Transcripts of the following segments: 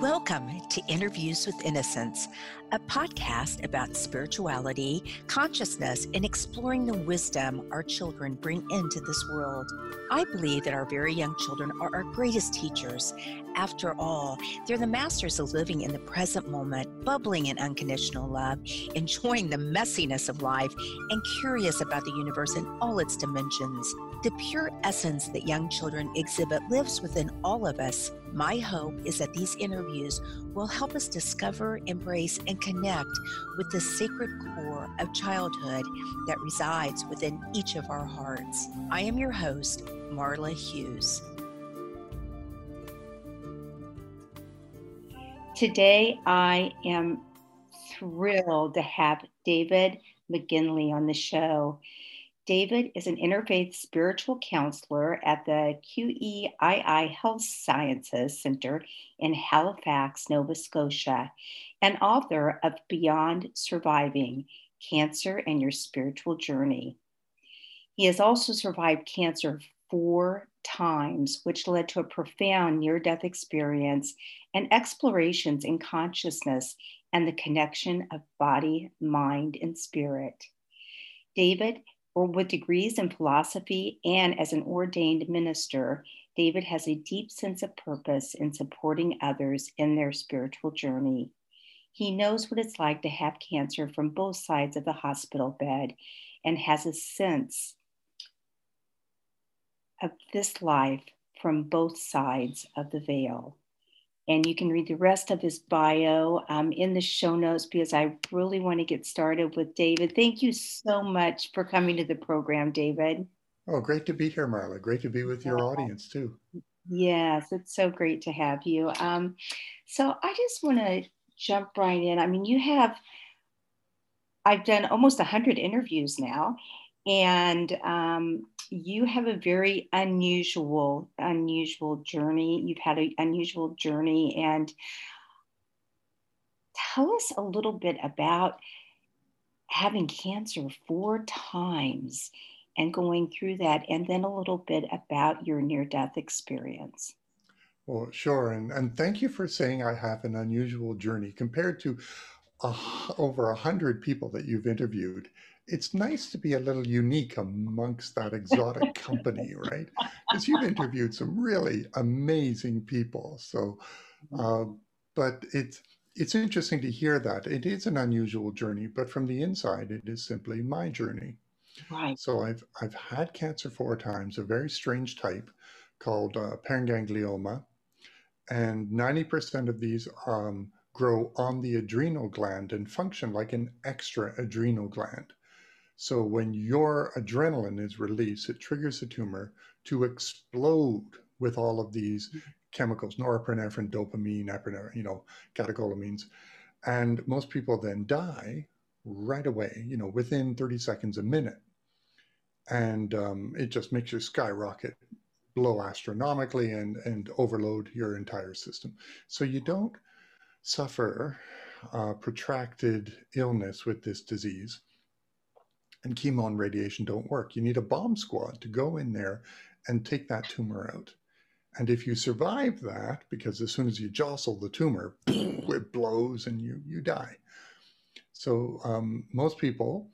Welcome to Interviews with Innocence, a podcast about spirituality, consciousness, and exploring the wisdom our children bring into this world. I believe that our very young children are our greatest teachers. After all, they're the masters of living in the present moment, bubbling in unconditional love, enjoying the messiness of life, and curious about the universe in all its dimensions. The pure essence that young children exhibit lives within all of us. My hope is that these interviews will help us discover, embrace, and connect with the sacred core of childhood that resides within each of our hearts. I am your host, Marla Hughes. Today, I am thrilled to have David McGinley on the show. David is an interfaith spiritual counselor at the QEII Health Sciences Center in Halifax, Nova Scotia, and author of Beyond Surviving Cancer and Your Spiritual Journey. He has also survived cancer four times, which led to a profound near death experience and explorations in consciousness and the connection of body, mind, and spirit. David or with degrees in philosophy and as an ordained minister, David has a deep sense of purpose in supporting others in their spiritual journey. He knows what it's like to have cancer from both sides of the hospital bed and has a sense of this life from both sides of the veil. And you can read the rest of his bio um, in the show notes because I really want to get started with David. Thank you so much for coming to the program, David. Oh, great to be here, Marla. Great to be with your audience too. Yes, it's so great to have you. Um, so I just want to jump right in. I mean, you have, I've done almost 100 interviews now, and um, you have a very unusual, unusual journey. You've had an unusual journey. And tell us a little bit about having cancer four times and going through that, and then a little bit about your near death experience. Well, sure. And, and thank you for saying I have an unusual journey compared to uh, over a hundred people that you've interviewed it's nice to be a little unique amongst that exotic company, right? Because you've interviewed some really amazing people. So, uh, but it's it's interesting to hear that it is an unusual journey, but from the inside, it is simply my journey. Right. So I've I've had cancer four times, a very strange type called uh, paraganglioma, and ninety percent of these um, grow on the adrenal gland and function like an extra adrenal gland. So when your adrenaline is released, it triggers the tumor to explode with all of these chemicals, norepinephrine, dopamine, epinephrine, you know, catecholamines. And most people then die right away, you know, within 30 seconds, a minute. And um, it just makes you skyrocket, blow astronomically, and, and overload your entire system. So you don't suffer uh, protracted illness with this disease and chemo and radiation don't work. You need a bomb squad to go in there and take that tumor out. And if you survive that, because as soon as you jostle the tumor, it blows and you, you die. So um, most people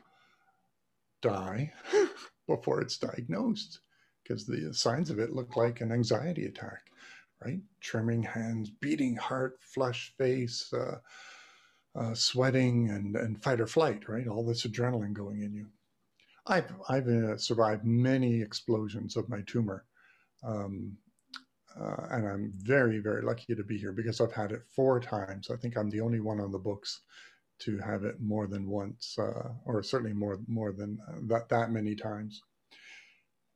die before it's diagnosed because the signs of it look like an anxiety attack, right? Trembling hands, beating heart, flushed face, uh, uh, sweating, and, and fight or flight, right? All this adrenaline going in you. I've I've uh, survived many explosions of my tumor, um, uh, and I'm very very lucky to be here because I've had it four times. I think I'm the only one on the books to have it more than once, uh, or certainly more more than uh, that that many times.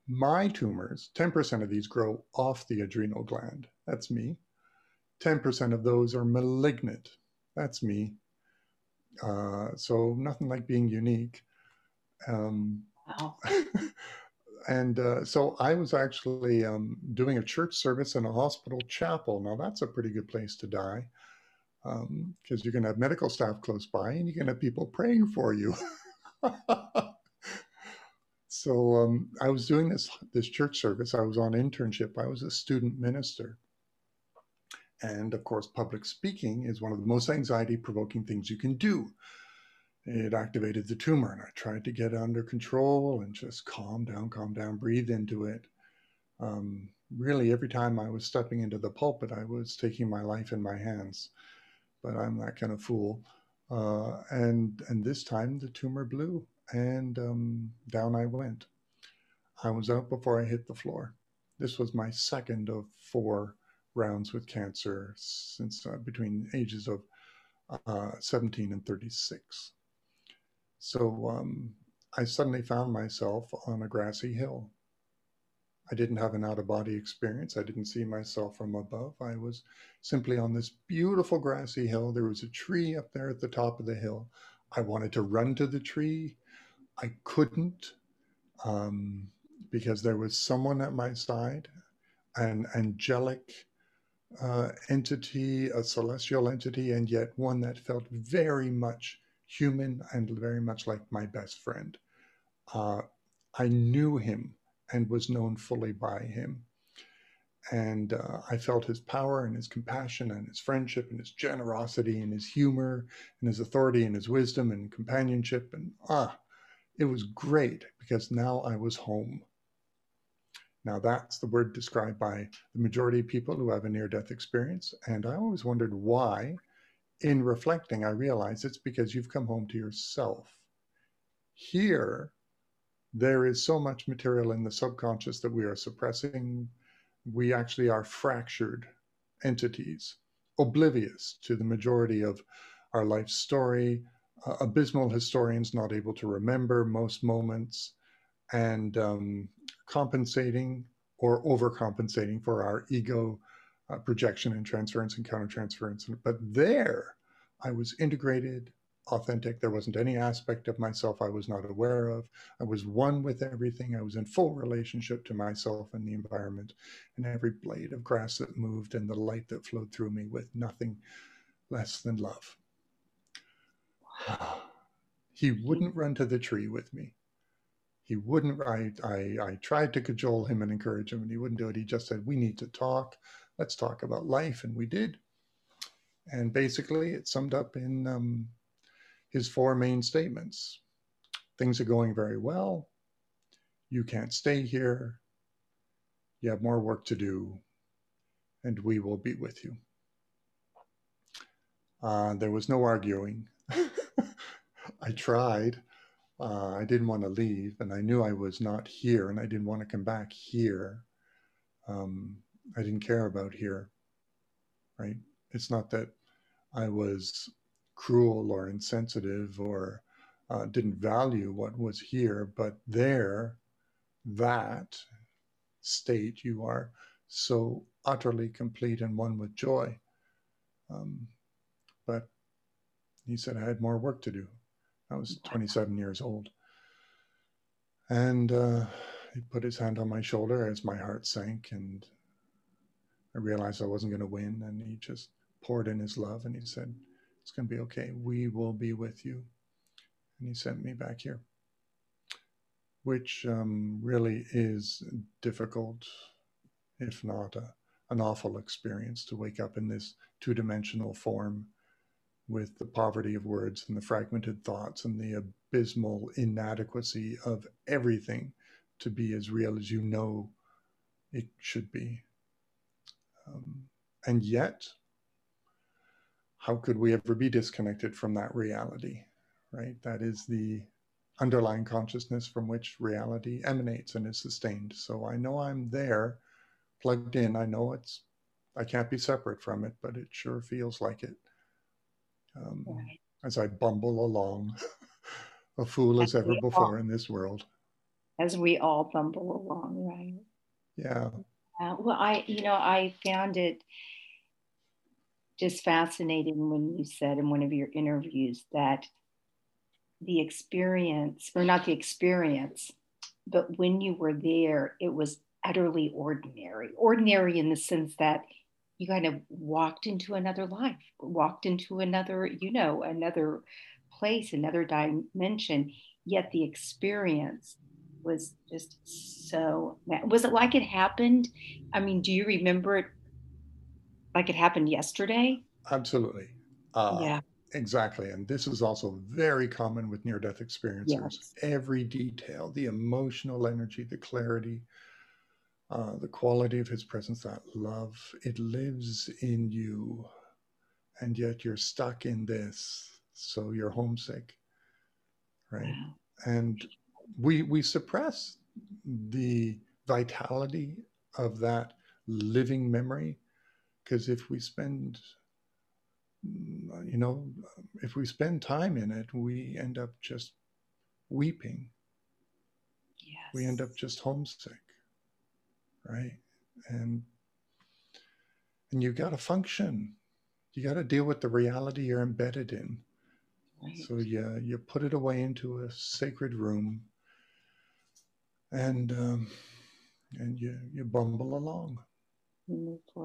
My tumors, 10% of these grow off the adrenal gland. That's me. 10% of those are malignant. That's me. Uh, so nothing like being unique. Um, wow. and uh, so I was actually um, doing a church service in a hospital chapel. Now, that's a pretty good place to die because um, you're going to have medical staff close by and you're going to have people praying for you. so um, I was doing this this church service. I was on internship. I was a student minister, And of course, public speaking is one of the most anxiety provoking things you can do. It activated the tumor, and I tried to get under control and just calm down, calm down, breathe into it. Um, really, every time I was stepping into the pulpit, I was taking my life in my hands. But I'm that kind of fool. Uh, and and this time the tumor blew, and um, down I went. I was out before I hit the floor. This was my second of four with cancer since uh, between ages of uh, 17 and 36. So um, I suddenly found myself on a grassy hill. I didn't have an out of body experience. I didn't see myself from above. I was simply on this beautiful grassy hill. There was a tree up there at the top of the hill. I wanted to run to the tree. I couldn't um, because there was someone at my side, an angelic uh, entity, a celestial entity, and yet one that felt very much human and very much like my best friend. Uh, I knew him and was known fully by him. And uh, I felt his power and his compassion and his friendship and his generosity and his humor and his authority and his wisdom and companionship. And ah, it was great because now I was home. Now, that's the word described by the majority of people who have a near death experience. And I always wondered why. In reflecting, I realized it's because you've come home to yourself. Here, there is so much material in the subconscious that we are suppressing. We actually are fractured entities, oblivious to the majority of our life story, uh, abysmal historians not able to remember most moments, and um, compensating or overcompensating for our ego uh, projection and transference and countertransference. But there, I was integrated, authentic. There wasn't any aspect of myself I was not aware of. I was one with everything. I was in full relationship to myself and the environment and every blade of grass that moved and the light that flowed through me with nothing less than love. he wouldn't run to the tree with me he wouldn't I, I i tried to cajole him and encourage him and he wouldn't do it. He just said we need to talk. Let's talk about life. And we did. And basically it summed up in um, his four main statements. Things are going very well. You can't stay here. You have more work to do. And we will be with you. Uh, there was no arguing. I tried uh, I didn't want to leave, and I knew I was not here, and I didn't want to come back here. Um, I didn't care about here, right? It's not that I was cruel or insensitive or uh, didn't value what was here, but there, that state, you are so utterly complete and one with joy. Um, but he said I had more work to do. I was 27 years old. And uh, he put his hand on my shoulder as my heart sank, and I realized I wasn't going to win. And he just poured in his love and he said, It's going to be okay. We will be with you. And he sent me back here, which um, really is difficult, if not a, an awful experience to wake up in this two dimensional form with the poverty of words and the fragmented thoughts and the abysmal inadequacy of everything to be as real as you know it should be. Um, and yet, how could we ever be disconnected from that reality, right? That is the underlying consciousness from which reality emanates and is sustained. So I know I'm there, plugged in. I know it's, I can't be separate from it, but it sure feels like it um, right. as I bumble along, a fool as, as ever before all, in this world. As we all bumble along, right? Yeah. Uh, well, I, you know, I found it just fascinating when you said in one of your interviews that the experience, or not the experience, but when you were there, it was utterly ordinary. Ordinary in the sense that you kind of walked into another life, walked into another, you know, another place, another dimension. Yet the experience was just so. Was it like it happened? I mean, do you remember it like it happened yesterday. Absolutely. Uh, yeah. Exactly. And this is also very common with near death experiencers. Yes. Every detail, the emotional energy, the clarity, uh, the quality of his presence, that love, it lives in you. And yet you're stuck in this. So you're homesick. Right. Wow. And we we suppress the vitality of that living memory because if we spend you know if we spend time in it we end up just weeping yes. we end up just homesick right? And and you got to function. You got to deal with the reality you're embedded in. Right. so yeah you put it away into a sacred room and um, and you you bumble along.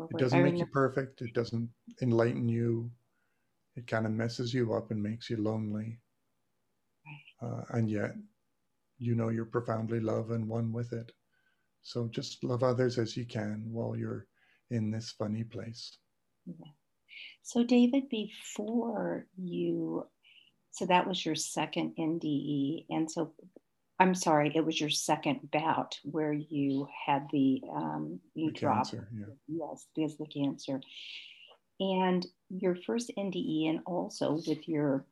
It doesn't make you perfect. It doesn't enlighten you. It kind of messes you up and makes you lonely. Uh, and yet you know you're profoundly loved and one with it so just love others as you can while you're in this funny place yeah. so david before you so that was your second nde and so I'm sorry, it was your second bout where you had the um, you the dropped. Cancer, yeah. Yes, because the cancer. And your first NDE, and also with your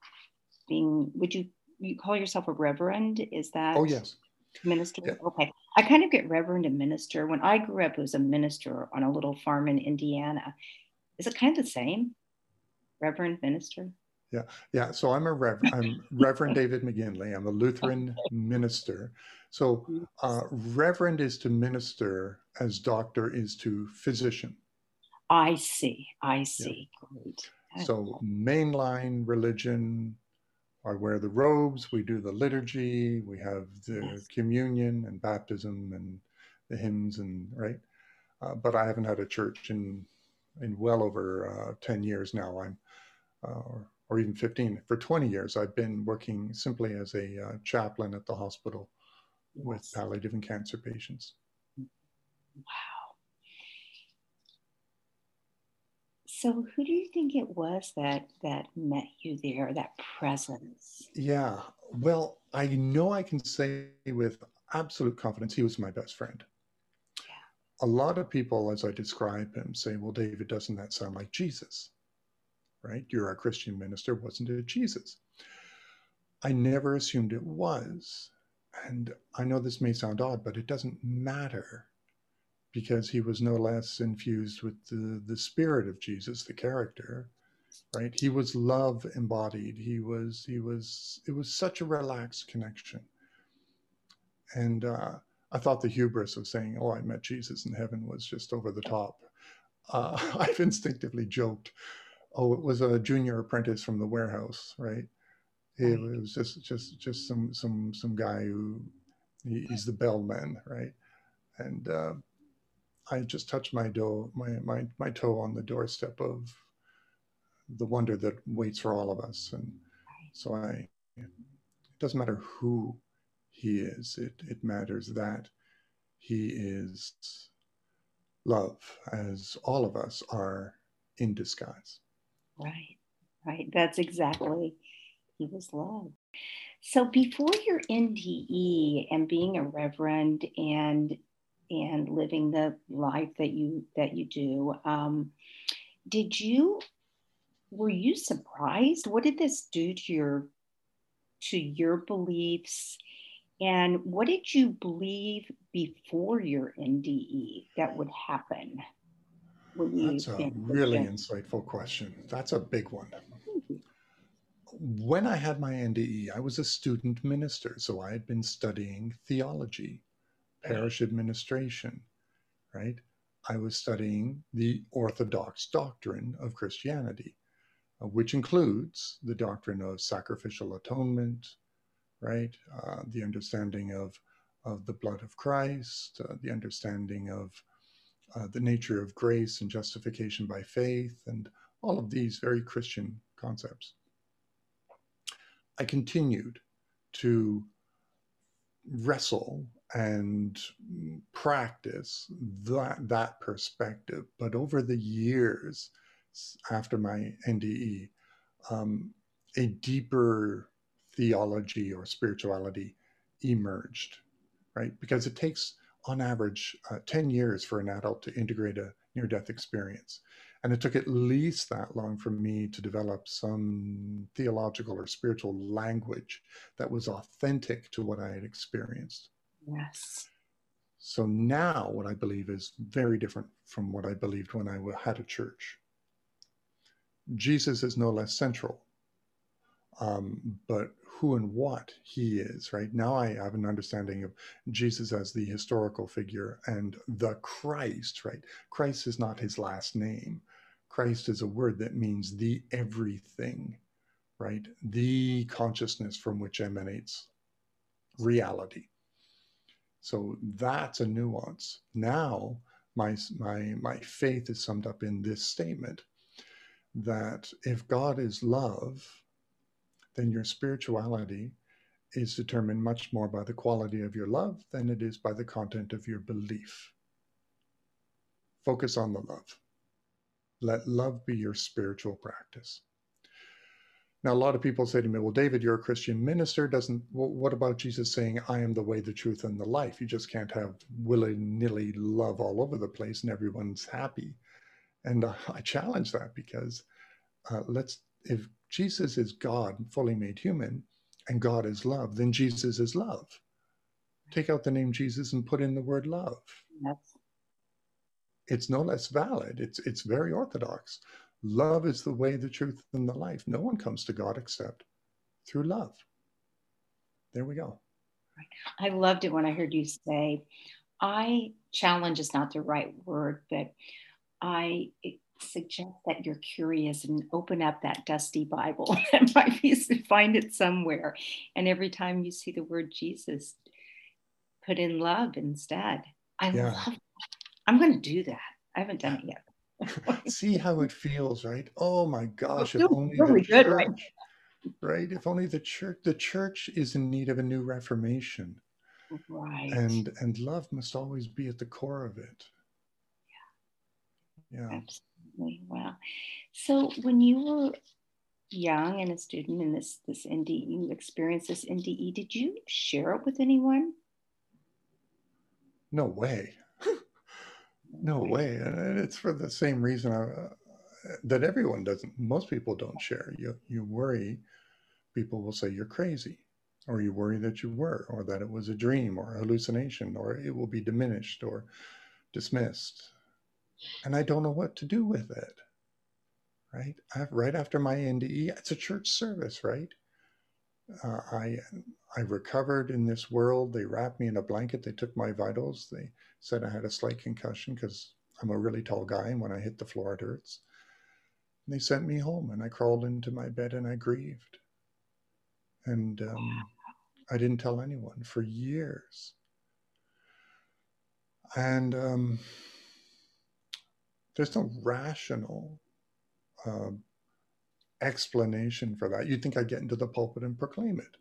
being, would you you call yourself a reverend? Is that? Oh yes. Minister. Yeah. Okay, I kind of get reverend and minister. When I grew up, it was a minister on a little farm in Indiana. Is it kind of the same? Reverend minister. Yeah, yeah. So I'm a reverend. I'm Reverend David McGinley. I'm a Lutheran minister. So uh, reverend is to minister as doctor is to physician. I see. I see. Yeah. Great. So mainline religion. I wear the robes. We do the liturgy. We have the yes. communion and baptism and the hymns and right. Uh, but I haven't had a church in in well over uh, ten years now. I'm uh, or even 15. For 20 years, I've been working simply as a uh, chaplain at the hospital yes. with palliative and cancer patients. Wow. So, who do you think it was that that met you there? That presence? Yeah. Well, I know I can say with absolute confidence he was my best friend. Yeah. A lot of people, as I describe him, say, "Well, David, doesn't that sound like Jesus?" right? You're a Christian minister. Wasn't it Jesus? I never assumed it was. And I know this may sound odd, but it doesn't matter because he was no less infused with the, the spirit of Jesus, the character, right? He was love embodied. He was, he was, it was such a relaxed connection. And uh, I thought the hubris of saying, oh, I met Jesus in heaven was just over the top. Uh, I've instinctively joked oh, it was a junior apprentice from the warehouse, right? It was just just just some some some guy who he, he's the bellman, right? And uh, I just touched my door my, my my toe on the doorstep of the wonder that waits for all of us, and so I. It doesn't matter who he is; it it matters that he is love, as all of us are in disguise. Right, right. That's exactly, he was love. So before your NDE and being a reverend and and living the life that you that you do, um, did you were you surprised? What did this do to your to your beliefs? And what did you believe before your NDE that would happen? That's a really insightful question. That's a big one. When I had my NDE, I was a student minister, so I had been studying theology, parish administration, right? I was studying the Orthodox doctrine of Christianity, uh, which includes the doctrine of sacrificial atonement, right? Uh, the understanding of, of the blood of Christ, uh, the understanding of uh, the nature of grace and justification by faith, and all of these very Christian concepts. I continued to wrestle and practice that that perspective. But over the years after my NDE, um, a deeper theology or spirituality emerged, right? Because it takes, on average, uh, 10 years for an adult to integrate a near death experience. And it took at least that long for me to develop some theological or spiritual language that was authentic to what I had experienced. Yes. So now what I believe is very different from what I believed when I had a church. Jesus is no less central, um, but who and what he is, right? Now I have an understanding of Jesus as the historical figure and the Christ, right? Christ is not his last name. Christ is a word that means the everything, right? The consciousness from which emanates reality. So that's a nuance. Now, my, my, my faith is summed up in this statement that if God is love, then your spirituality is determined much more by the quality of your love than it is by the content of your belief. Focus on the love. Let love be your spiritual practice. Now, a lot of people say to me, well, David, you're a Christian minister. Doesn't, well, what about Jesus saying, I am the way, the truth, and the life? You just can't have willy nilly love all over the place and everyone's happy. And uh, I challenge that because uh, let's, if Jesus is God, fully made human, and God is love, then Jesus is love. Take out the name Jesus and put in the word love. Yes. It's no less valid. It's it's very orthodox. Love is the way, the truth, and the life. No one comes to God except through love. There we go. I loved it when I heard you say, I challenge is not the right word, but I suggest that you're curious and open up that dusty Bible that might be find it somewhere. And every time you see the word Jesus, put in love instead. I yeah. love I'm going to do that. I haven't done it yet. See how it feels, right? Oh my gosh! If only really the church, good, right? right? If only the church, the church is in need of a new reformation, right? And and love must always be at the core of it. Yeah. Yeah. Absolutely. Wow. So when you were young and a student in this this NDE, you experienced this NDE. Did you share it with anyone? No way. No way. And it's for the same reason I, uh, that everyone doesn't, most people don't share. You, you worry, people will say you're crazy, or you worry that you were, or that it was a dream or hallucination, or it will be diminished or dismissed. And I don't know what to do with it. Right? I, right after my NDE, it's a church service, right? Uh, I I recovered in this world. They wrapped me in a blanket. They took my vitals. They said I had a slight concussion because I'm a really tall guy, and when I hit the floor, it hurts. And they sent me home, and I crawled into my bed and I grieved. And um, I didn't tell anyone for years. And um, there's no rational uh, explanation for that. You'd think I'd get into the pulpit and proclaim it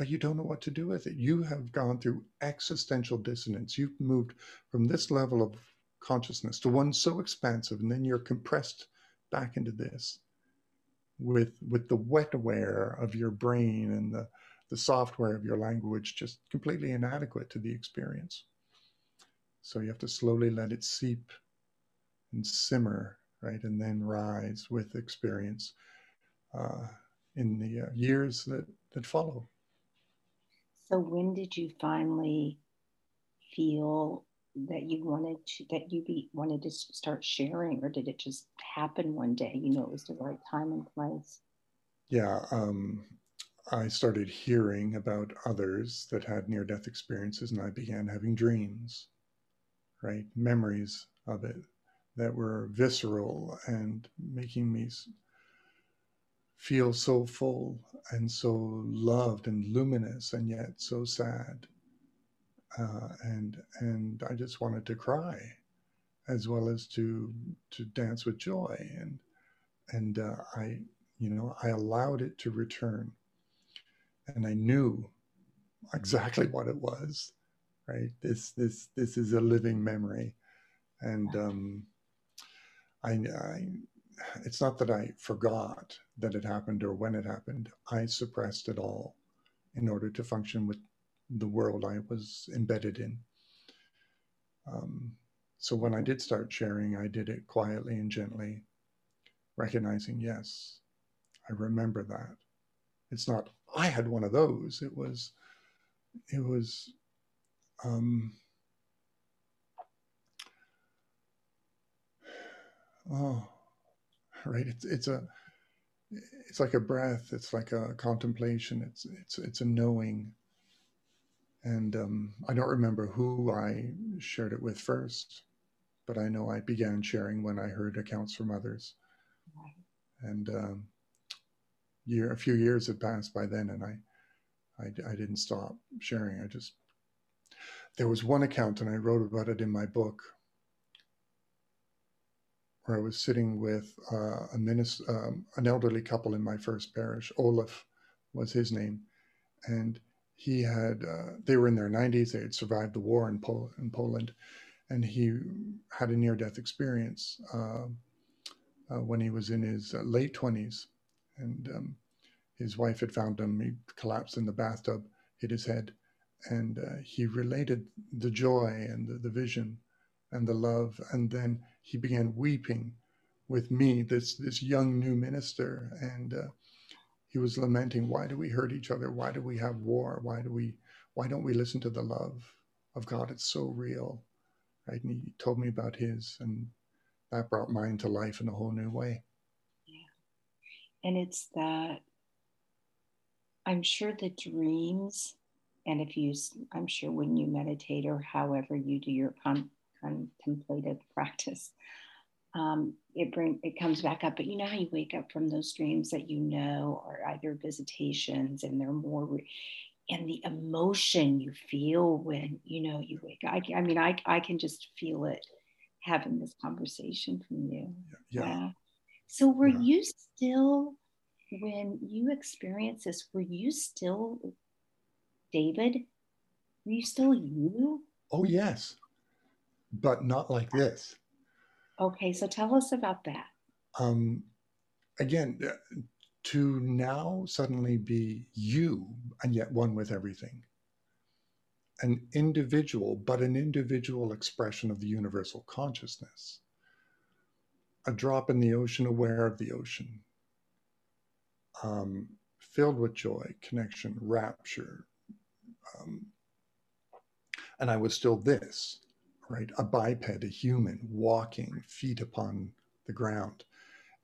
but you don't know what to do with it. You have gone through existential dissonance. You've moved from this level of consciousness to one so expansive, and then you're compressed back into this with with the wetware of your brain and the, the software of your language just completely inadequate to the experience. So you have to slowly let it seep and simmer, right, and then rise with experience uh, in the uh, years that, that follow. So when did you finally feel that you wanted to that you be wanted to start sharing or did it just happen one day? You know it was the right time and place. Yeah um, i started hearing about others that had near death experiences and i began having dreams right? Memories of it that were visceral and making me feel so full and so loved and luminous and yet so sad. Uh, and and I just wanted to cry, as well as to to dance with joy. And and uh, I, you know, I allowed it to return, and I knew exactly what it was, right? This this this is a living memory, and um, I, I it's not that I forgot that it happened or when it happened. I suppressed it all in order to function with the world I was embedded in. Um, so when I did start sharing, I did it quietly and gently, recognizing, yes, I remember that. It's not I had one of those. It was, it was, um, oh, right. It's it's a it's like a breath. It's like a contemplation. It's it's it's a knowing. And um, I don't remember who I shared it with first, but I know I began sharing when I heard accounts from others. And um, year, a few years had passed by then, and I, I, I didn't stop sharing. I just there was one account, and I wrote about it in my book, where I was sitting with uh, a minister, um, an elderly couple in my first parish. Olaf was his name, and he had uh, they were in their 90s. They had survived the war in, Pol- in Poland, and he had a near-death experience uh, uh when he was in his uh, late 20s, and um, his wife had found him. He collapsed in the bathtub, hit his head, and uh, he related the joy and the, the vision and the love. And then he began weeping with me, this this young new minister, and uh, he was lamenting, "Why do we hurt each other? Why do we have war? Why do we? Why don't we listen to the love of God? It's so real." Right? And he told me about his, and that brought mine to life in a whole new way. Yeah, and it's that. I'm sure the dreams, and if you, I'm sure when you meditate or however you do your con- contemplative practice, um, it bring it comes back up. But you know how you wake up from those dreams that you know are either visitations, and they're more, re- and the emotion you feel when you know you wake up. I, I mean, I I can just feel it having this conversation from you. Yeah. Wow. So were yeah. you still when you experienced this? Were you still David? Were you still you? Oh yes but not like this. Okay, so tell us about that. Um, again, uh, to now suddenly be you and yet one with everything. An individual, but an individual expression of the universal consciousness. A drop in the ocean, aware of the ocean. Um, filled with joy, connection, rapture. Um, and I was still this right? A biped, a human walking feet upon the ground,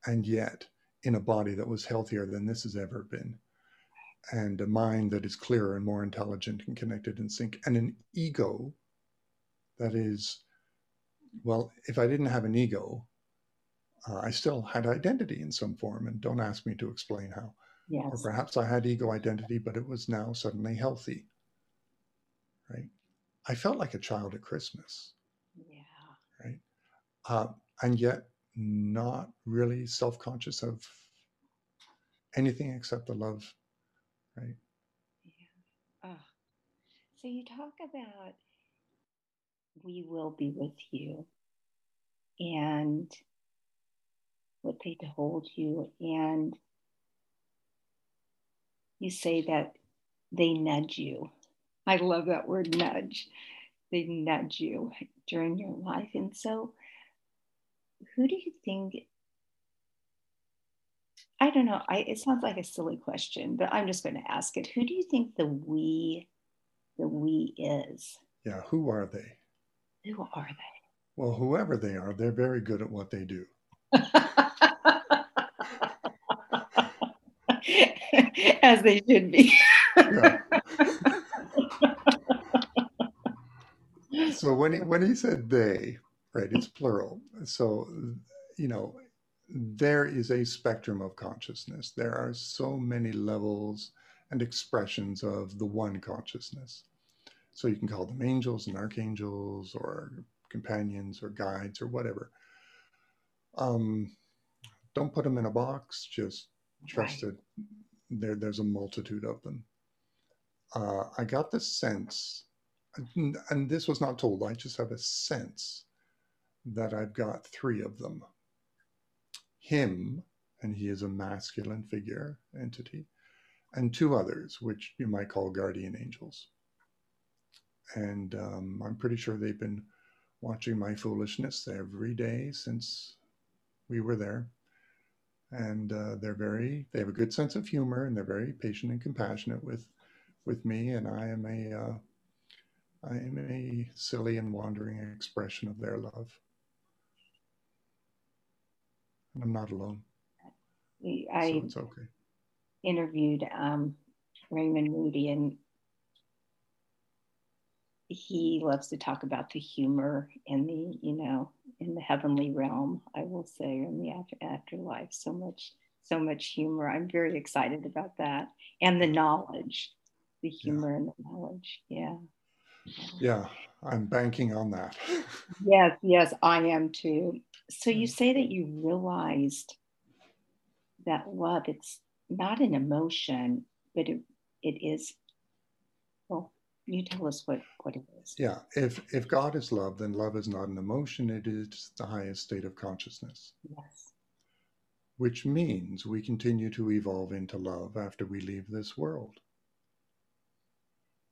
and yet in a body that was healthier than this has ever been, and a mind that is clearer and more intelligent and connected in sync, and an ego that is, well, if I didn't have an ego, uh, I still had identity in some form, and don't ask me to explain how. Yes. Or perhaps I had ego identity, but it was now suddenly healthy. Right? I felt like a child at Christmas. Uh, and yet not really self conscious of anything except the love, right? Yeah. Oh. So you talk about we will be with you and what they told you. And you say that they nudge you. I love that word nudge. They nudge you during your life. And so who do you think I don't know. I, it sounds like a silly question, but I'm just going to ask it. Who do you think the we, the we is? Yeah, who are they? Who are they? Well, whoever they are, they're very good at what they do. As they should be. so when he when he said they, right? It's plural. So, you know, there is a spectrum of consciousness. There are so many levels and expressions of the one consciousness. So you can call them angels and archangels or companions or guides or whatever. Um, don't put them in a box, just trust right. it. There, there's a multitude of them. Uh, I got the sense and this was not told, I just have a sense that I've got three of them him, and he is a masculine figure entity, and two others, which you might call guardian angels. And um, I'm pretty sure they've been watching my foolishness every day since we were there. And uh, they're very, they have a good sense of humor and they're very patient and compassionate with, with me. And I am a, uh, I am a silly and wandering expression of their love. I'm not alone. I so it's okay. interviewed um, Raymond Moody, and he loves to talk about the humor in the, you know, in the heavenly realm. I will say, in the after afterlife, so much, so much humor. I'm very excited about that, and the knowledge, the humor yeah. and the knowledge. Yeah. Yeah, I'm banking on that. yes, yes, I am too. So you mm. say that you realized that love, it's not an emotion, but it, it is, well, you tell us what, what it is. Yeah, if, if God is love, then love is not an emotion, it is the highest state of consciousness. Yes. Which means we continue to evolve into love after we leave this world.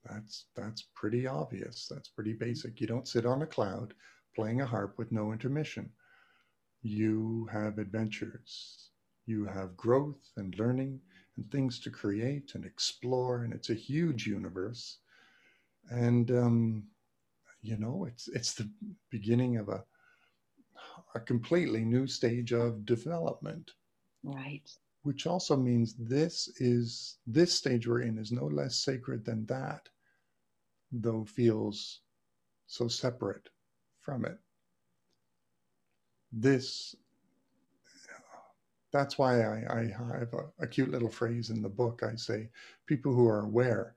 That's that's pretty obvious. That's pretty basic. You don't sit on a cloud playing a harp with no intermission. You have adventures. You have growth and learning and things to create and explore, and it's a huge universe. And um, you know, it's it's the beginning of a a completely new stage of development. Right. Which also means this is this stage we're in is no less sacred than that though feels so separate from it. This, that's why I, I have a, a cute little phrase in the book. I say, people who are aware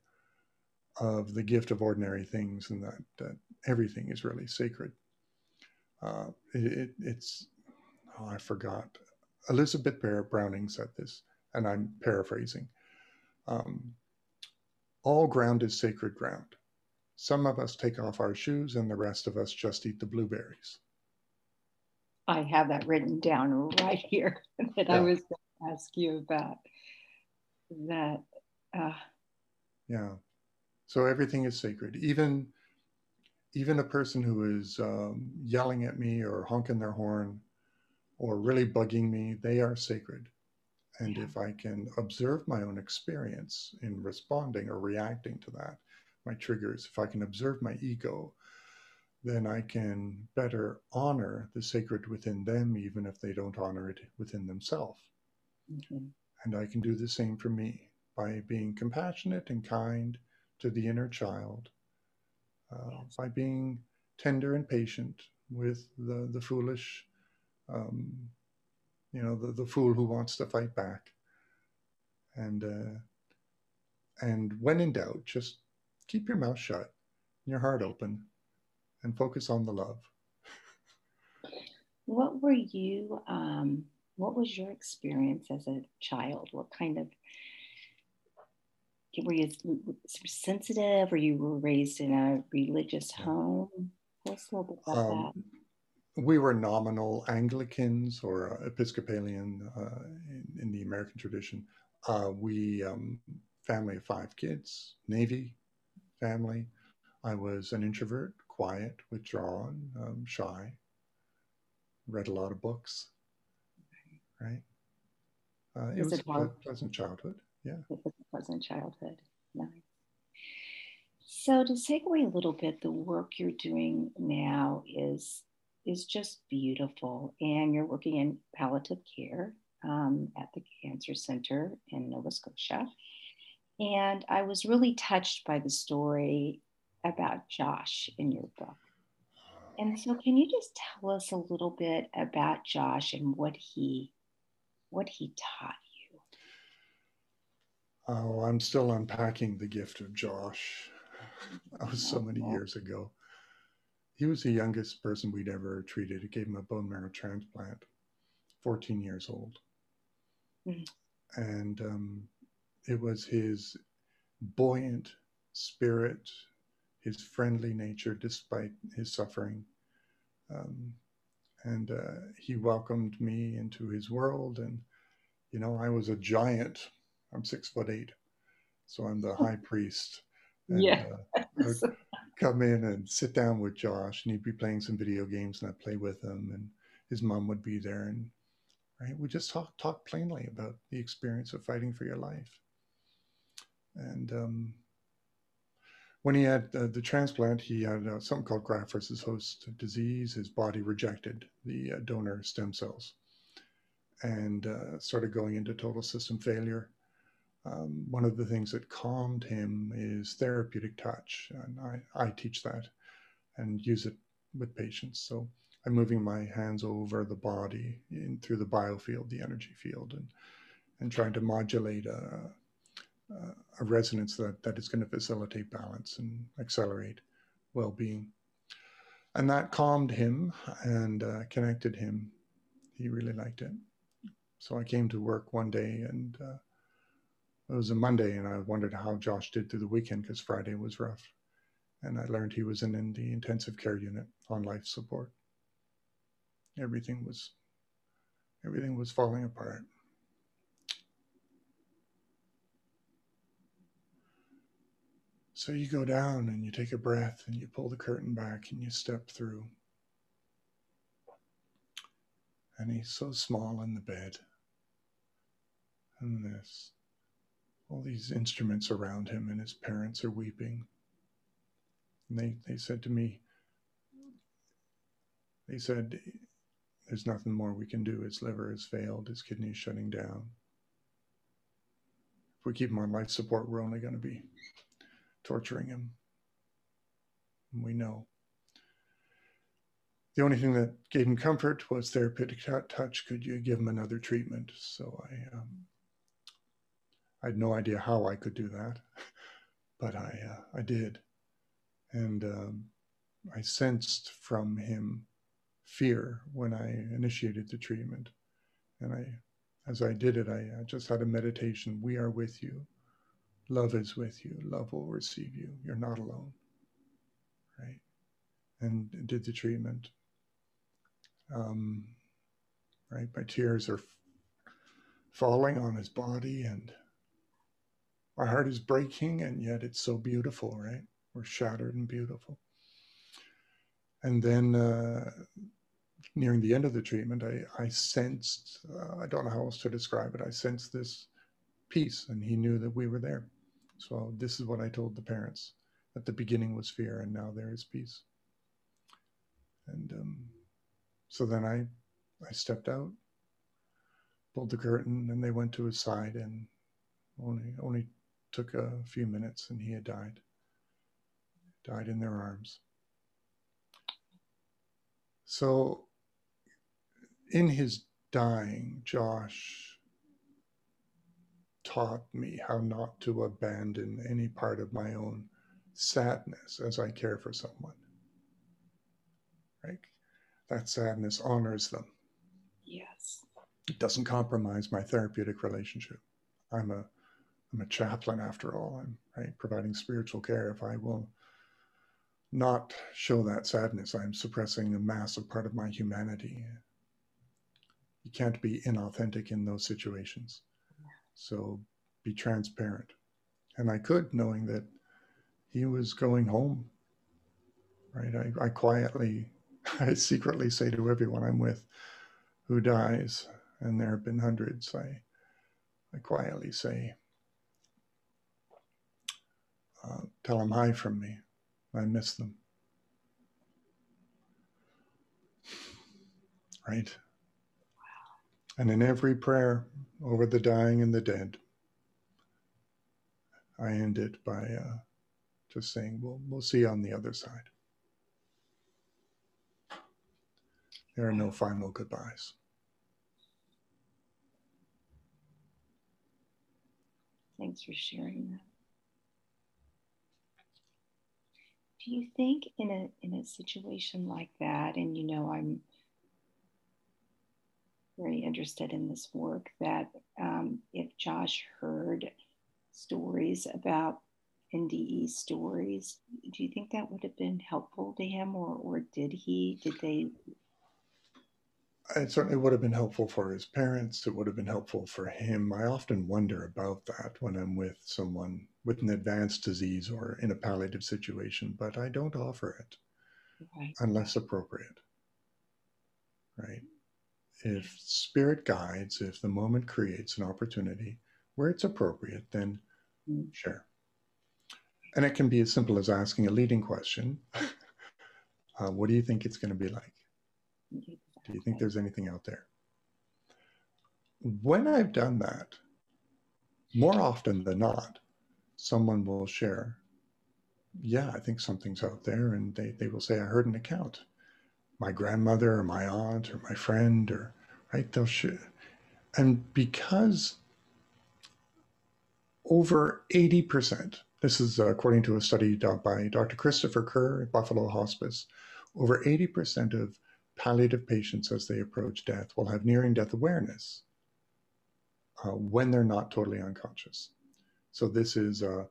of the gift of ordinary things and that, that everything is really sacred. Uh, it, it, it's, oh, I forgot. Elizabeth Barrett Browning said this, and I'm paraphrasing. Um, all ground is sacred ground. Some of us take off our shoes and the rest of us just eat the blueberries. I have that written down right here that yeah. I was going to ask you about. That. Uh, yeah. So everything is sacred. Even even a person who is um, yelling at me or honking their horn or really bugging me, they are sacred. And yeah. if I can observe my own experience in responding or reacting to that, my triggers, if I can observe my ego, then I can better honor the sacred within them, even if they don't honor it within themselves. Mm-hmm. And I can do the same for me by being compassionate and kind to the inner child, uh, yes. by being tender and patient with the, the foolish, um, you know, the, the fool who wants to fight back. And, uh, and when in doubt, just keep your mouth shut, and your heart open, and focus on the love. What were you, um, what was your experience as a child? What kind of, were you sensitive or you were raised in a religious home? Us a little bit about um, that. We were nominal Anglicans or Episcopalian uh, in, in, the American tradition. Uh, we, um, family of five kids, Navy, family. I was an introvert, quiet, withdrawn, um, shy. Read a lot of books. Right. Uh, it was, was a pleasant childhood. Yeah. It was a pleasant childhood. Nice. So to segue a little bit, the work you're doing now is is just beautiful, and you're working in palliative care um, at the Cancer Center in Nova Scotia. And I was really touched by the story about Josh in your book. And so can you just tell us a little bit about Josh and what he what he taught you? Oh, I'm still unpacking the gift of Josh. That was so many years ago. He was the youngest person we'd ever treated. It gave him a bone marrow transplant, 14 years old. Mm-hmm. And um, it was his buoyant spirit, his friendly nature despite his suffering. Um, and uh, he welcomed me into his world. And, you know, I was a giant. I'm six foot eight. So I'm the high priest. And, yeah. Uh, come in and sit down with Josh, and he'd be playing some video games, and I'd play with him, and his mom would be there, and right, we just talk talk plainly about the experience of fighting for your life. And um, when he had uh, the transplant, he had uh, something called graft versus host disease. His body rejected the uh, donor stem cells and uh, started going into total system failure. Um, one of the things that calmed him is therapeutic touch, and I, I teach that and use it with patients. So I'm moving my hands over the body in through the biofield, the energy field, and and trying to modulate a, a resonance that, that is going to facilitate balance and accelerate well-being. And that calmed him and uh, connected him. He really liked it. So I came to work one day and uh, it was a Monday, and I wondered how Josh did through the weekend because Friday was rough. And I learned he was in, in the intensive care unit on life support. Everything was everything was falling apart. So you go down and you take a breath and you pull the curtain back and you step through. And he's so small in the bed. And this all these instruments around him, and his parents are weeping. And they, they said to me, they said, There's nothing more we can do. His liver has failed, his kidneys shutting down. If we keep him on life support, we're only going to be torturing him. We know. The only thing that gave him comfort was therapeutic touch. Could you give him another treatment? So I um, I had no idea how I could do that, but I uh, I did, and um, I sensed from him fear when I initiated the treatment, and I, as I did it, I, I just had a meditation. We are with you. Love is with you. Love will receive you. You're not alone. Right, and did the treatment. Um, right, my tears are falling on his body and my heart is breaking, and yet it's so beautiful, right? We're shattered and beautiful. And then uh, nearing the end of the treatment, I, I sensed, uh, I don't know how else to describe it, I sensed this peace, and he knew that we were there. So this is what I told the parents. At the beginning was fear, and now there is peace. And um, so then I, I stepped out, pulled the curtain, and they went to his side, and only only took a few minutes and he had died. Died in their arms. So, in his dying, Josh taught me how not to abandon any part of my own sadness as I care for someone. Right? That sadness honors them. Yes. It doesn't compromise my therapeutic relationship. I'm a I'm a chaplain after all. I'm right, providing spiritual care. If I will not show that sadness, I'm suppressing a massive part of my humanity. You can't be inauthentic in those situations. So be transparent. And I could, knowing that he was going home. Right. I, I quietly, I secretly say to everyone I'm with who dies, and there have been hundreds, I, I quietly say, uh, tell them hi from me. I miss them. Right? And in every prayer over the dying and the dead, I end it by uh, just saying, we'll, we'll see on the other side. There are no final goodbyes. Thanks for sharing that. do you think in a in a situation like that and you know i'm very interested in this work that um, if josh heard stories about NDE stories. Do you think that would have been helpful to him, or or did he? Did they? It certainly would have been helpful for his parents. It would have been helpful for him. I often wonder about that when I'm with someone with an advanced disease or in a palliative situation, but I don't offer it right. unless appropriate. Right? If spirit guides, if the moment creates an opportunity where it's appropriate, then sure. And it can be as simple as asking a leading question uh, What do you think it's going to be like? Do you think there's anything out there? When I've done that, more often than not, someone will share, Yeah, I think something's out there. And they, they will say, I heard an account. My grandmother or my aunt or my friend or, right? They'll share. And because over 80%, this is according to a study done by Dr. Christopher Kerr at Buffalo Hospice. Over 80% of palliative patients, as they approach death, will have nearing death awareness uh, when they're not totally unconscious. So, this is uh,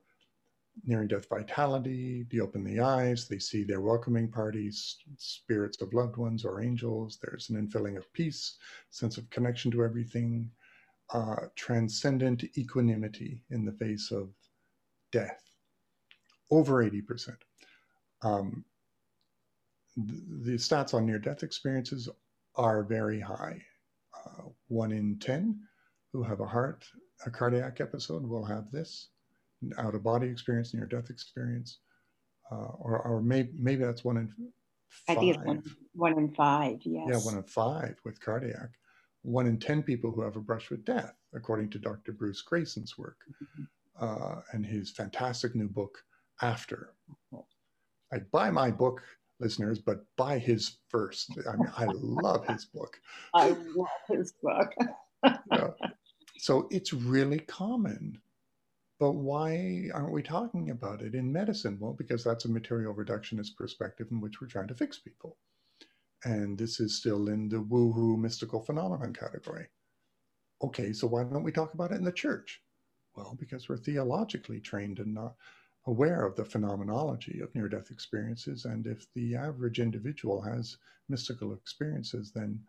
nearing death vitality. They open the eyes, they see their welcoming parties, spirits of loved ones or angels. There's an infilling of peace, sense of connection to everything, uh, transcendent equanimity in the face of death, over 80%. Um, the, stats on near death experiences are very high. Uh, one in 10 who have a heart, a cardiac episode will have this out of body experience, near death experience. Uh, or, or maybe, maybe that's one in five. I think it's one, one in five, yes. Yeah, one in five with cardiac. One in 10 people who have a brush with death, according to Dr. Bruce Greyson's work. Mm-hmm uh, and his fantastic new book, After. I buy my book, listeners, but buy his first. I mean, I love his book. I love his book. yeah. So it's really common. But why aren't we talking about it in medicine? Well, because that's a material reductionist perspective in which we're trying to fix people. And this is still in the woohoo mystical phenomenon category. Okay, so why don't we talk about it in the church? Well, because we're theologically trained and not aware of the phenomenology of near death experiences. And if the average individual has mystical experiences, then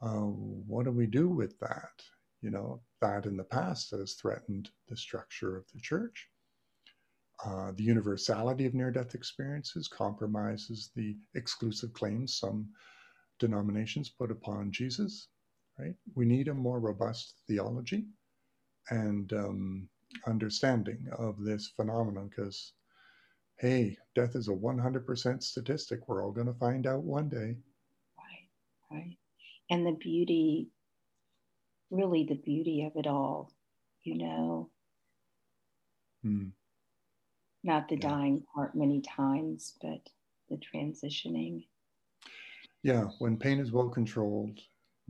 uh, what do we do with that? You know, that in the past has threatened the structure of the church. Uh, the universality of near death experiences compromises the exclusive claims some denominations put upon Jesus, right? We need a more robust theology and um, understanding of this phenomenon because hey death is a 100% statistic we're all going to find out one day right right and the beauty really the beauty of it all you know hmm. not the yeah. dying part many times but the transitioning yeah when pain is well controlled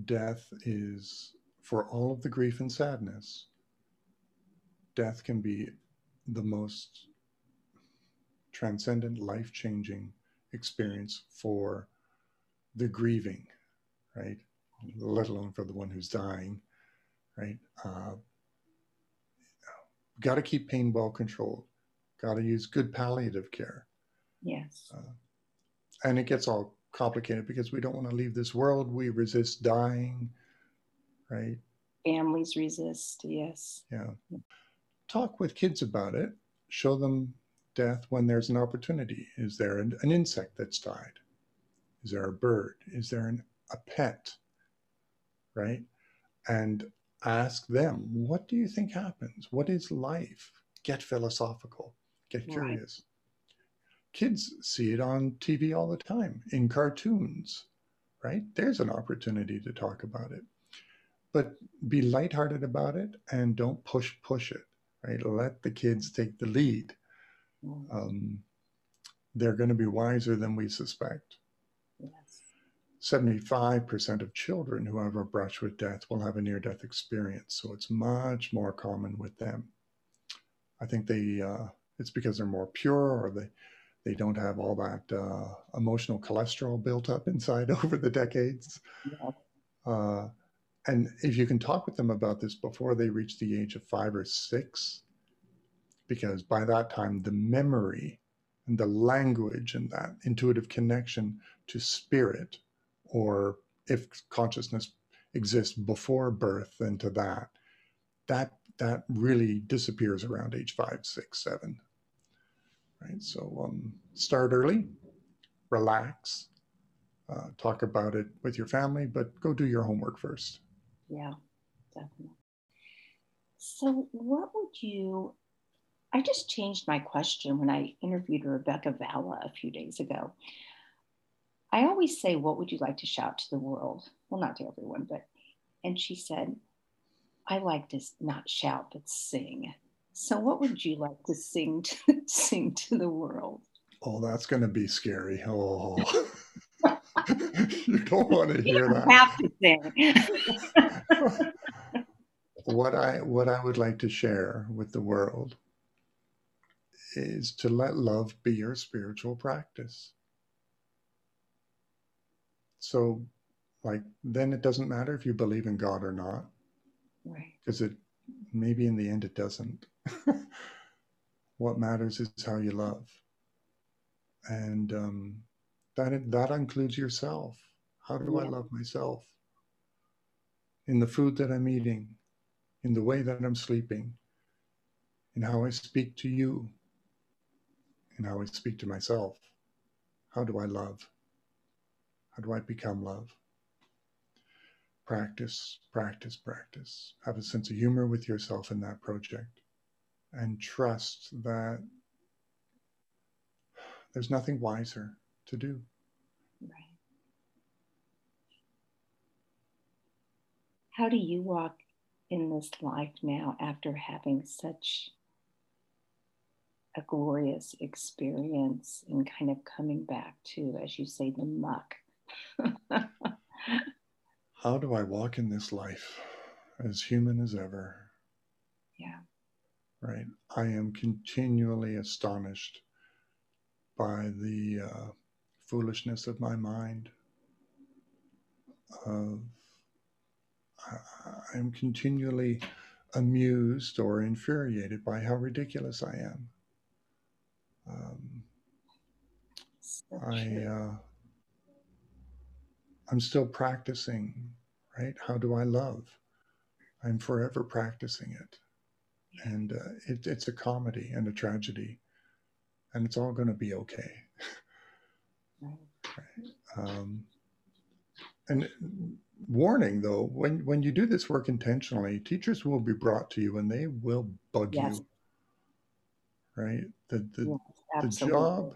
death is for all of the grief and sadness death can be the most transcendent, life changing experience for the grieving, right? Let alone for the one who's dying, right? Uh, Got to keep pain well controlled. Got to use good palliative care. Yes. Uh, and it gets all complicated because we don't want to leave this world. We resist dying, right? Families resist, yes. Yeah talk with kids about it. Show them death when there's an opportunity. Is there an, an insect that's died? Is there a bird? Is there an, a pet? Right? And ask them, what do you think happens? What is life? Get philosophical, get curious. Right. Kids see it on TV all the time, in cartoons, right? There's an opportunity to talk about it. But be lighthearted about it and don't push push it right? Let the kids take the lead. Mm. Um, they're going to be wiser than we suspect. Yes. 75% of children who have a brush with death will have a near death experience. So it's much more common with them. I think they, uh, it's because they're more pure or they, they don't have all that uh, emotional cholesterol built up inside over the decades. Yeah. Uh, and if you can talk with them about this before they reach the age of five or six, because by that time the memory and the language and that intuitive connection to spirit or if consciousness exists before birth into that that that really disappears around age five six seven. Right? So um, start early relax uh, talk about it with your family but go do your homework first. Yeah definitely. So what would you I just changed my question when I interviewed Rebecca Valla a few days ago. I always say, What would you like to shout to the world? Well, not to everyone, but, and she said, I like to not shout, but sing. So, what would you like to sing to, sing to the world? Oh, that's going to be scary. Oh, you don't want to hear that. Have to sing. what I what I would like to share with the world is to let love be your spiritual practice. So, like, then it doesn't matter if you believe in God or not. Right. Because it maybe in the end it doesn't. what matters is how you love. And um, that, that includes yourself. How do yeah. I love myself? In the food that I'm eating, in the way that I'm sleeping, in how I speak to you, and how I speak to myself. How do I love? How do I become love? Practice, practice, practice. Have a sense of humor with yourself in that project and trust that there's nothing wiser to do. Right. How do you walk in this life now after having such a glorious experience and kind of coming back to, as you say, the muck. How do I walk in this life as human as ever? Yeah. Right. I am continually astonished by the uh, foolishness of my mind. Of I am continually amused or infuriated by how ridiculous I am. Um, I uh, I'm still practicing, right? How do I love? I'm forever practicing it, and uh, it, it's a comedy and a tragedy, and it's all going to be okay. right? um, and warning though, when when you do this work intentionally, teachers will be brought to you and they will bug yes. you. Right? The the the job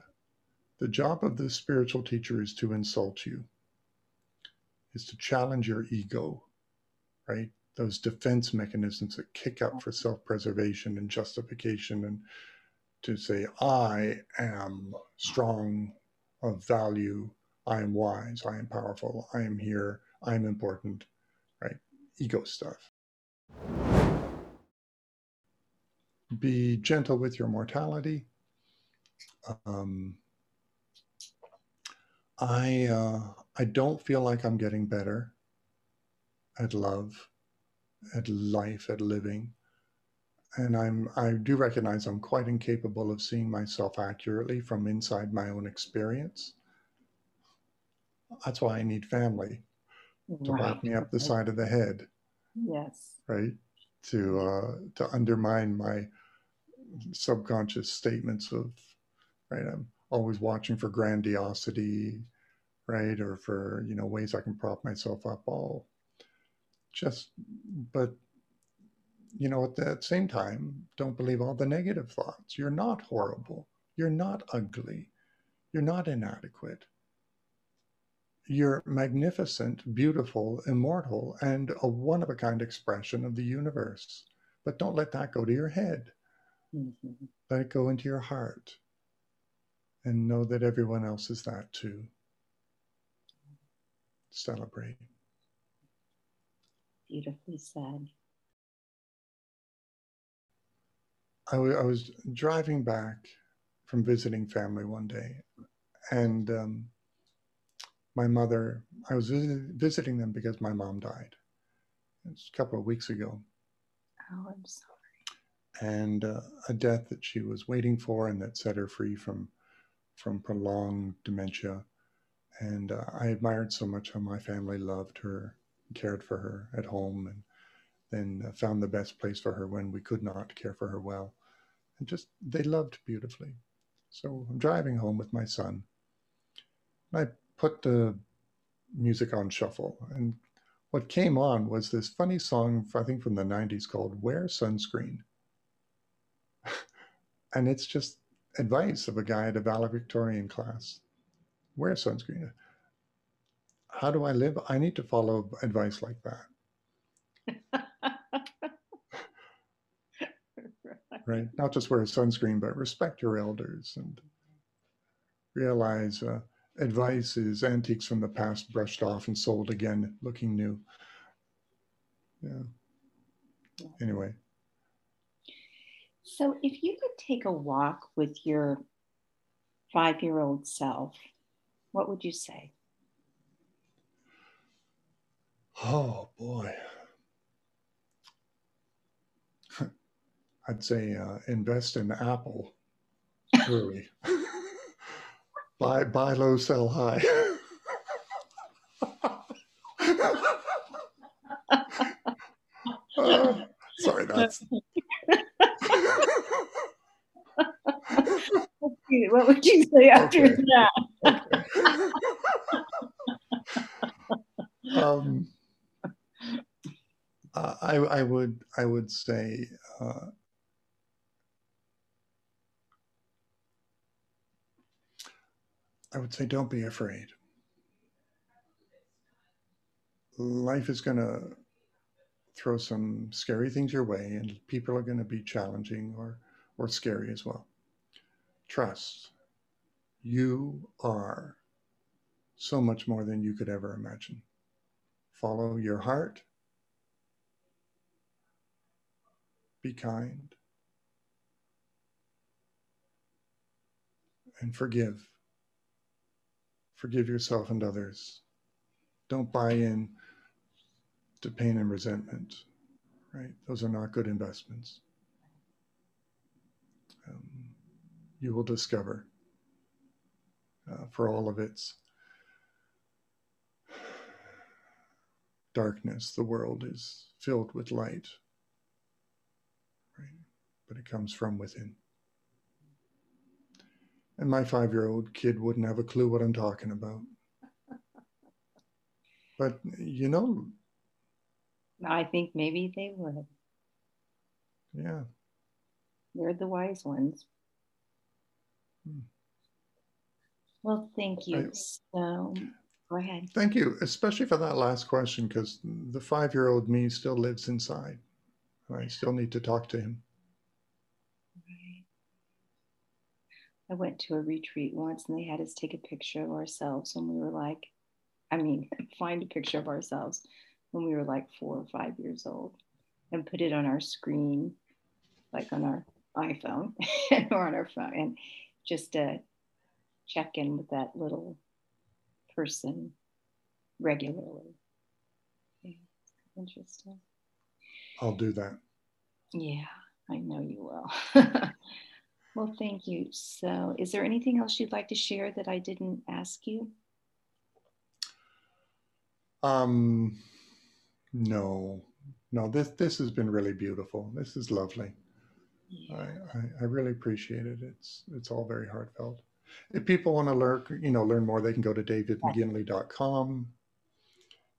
the job of the spiritual teacher is to insult you is to challenge your ego right? Those defense mechanisms that kick up for self-preservation and justification and to say i am strong of value. I am wise. I am powerful. I am here. I am important right? Ego stuff. Be gentle with your mortality. Um, I uh, I don't feel like I'm getting better at love, at life, at living, and I'm I do recognize I'm quite incapable of seeing myself accurately from inside my own experience. That's why I need family to right. whack me up the side of the head. Yes. Right. To uh, to undermine my subconscious statements of right? I'm always watching for grandiosity, right? Or for, you know, ways I can prop myself up all just, but, you know, at the same time, don't believe all the negative thoughts. You're not horrible. You're not ugly. You're not inadequate. You're magnificent, beautiful, immortal, and a one of a kind expression of the universe. But don't let that go to your head. Mm-hmm. Let it go into your heart and know that everyone else is that too. Celebrate. Beautifully said. I, w- I was driving back from visiting family one day, and um, my mother, I was visiting them because my mom died. It's a couple of weeks ago. Oh, I'm sorry. and uh, a death that she was waiting for and that set her free from from prolonged dementia. And uh, I admired so much how my family loved her, cared for her at home, and then found the best place for her when we could not care for her well. And just, they loved beautifully. So I'm driving home with my son. I put the music on shuffle, and what came on was this funny song, I think from the 90s called Wear Sunscreen. and it's just advice of a guy at a valedictorian class. Wear sunscreen. How do I live? I need to follow advice like that. right. Not just wear sunscreen, but respect your elders and realize uh, advice is antiques from the past brushed off and sold again, looking new. Yeah. Anyway. So, if you could take a walk with your five year old self, what would you say? Oh, boy. I'd say uh, invest in Apple early. buy, buy low, sell high. uh, sorry, that's what would you say after okay. that? Okay. Um, uh, I, I would I would say uh, I would say don't be afraid. Life is going to throw some scary things your way, and people are going to be challenging or or scary as well. Trust. You are so much more than you could ever imagine. Follow your heart. Be kind. And forgive. Forgive yourself and others. Don't buy in to pain and resentment, right? Those are not good investments. Um, you will discover uh, for all of its darkness, the world is filled with light, right? but it comes from within. And my five year old kid wouldn't have a clue what I'm talking about. But, you know, I think maybe they would. Yeah. They're the wise ones. Hmm. Well, thank you. I, so go ahead. Thank you, especially for that last question, because the five year old me still lives inside. I still need to talk to him. Right. I went to a retreat once and they had us take a picture of ourselves when we were like, I mean, find a picture of ourselves when we were like four or five years old and put it on our screen, like on our iPhone or on our phone, and just to check in with that little person regularly. Interesting. I'll do that. Yeah, I know you will. well, thank you. So, is there anything else you'd like to share that I didn't ask you? Um, no, no. This this has been really beautiful. This is lovely. Yeah. I, I, I really appreciate it. It's it's all very heartfelt. If people want to learn, you know, learn more, they can go to davidmaginley.com.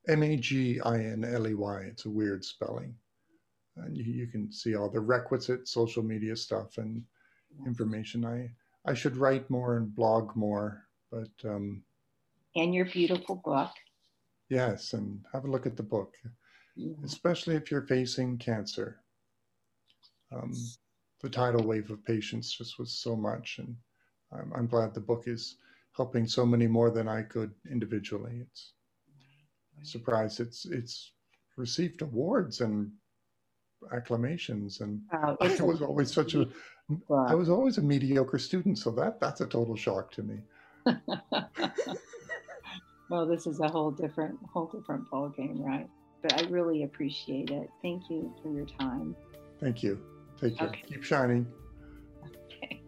M A G I N L E Y. It's a weird spelling. And you, you can see all the requisite social media stuff and information. I I should write more and blog more, but um, and your beautiful book. Yes, and have a look at the book, especially if you're facing cancer. Um, the tidal wave of patients just was so much, and I'm, I'm glad the book is helping so many more than I could individually. It's surprised it's it's received awards and acclamations, and oh, I was always such a wow. I was always a mediocre student, so that that's a total shock to me. well, this is a whole different whole different ball game, right? But I really appreciate it. Thank you for your time. Thank you. Take care. Okay. Keep shining.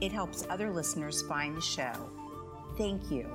It helps other listeners find the show. Thank you.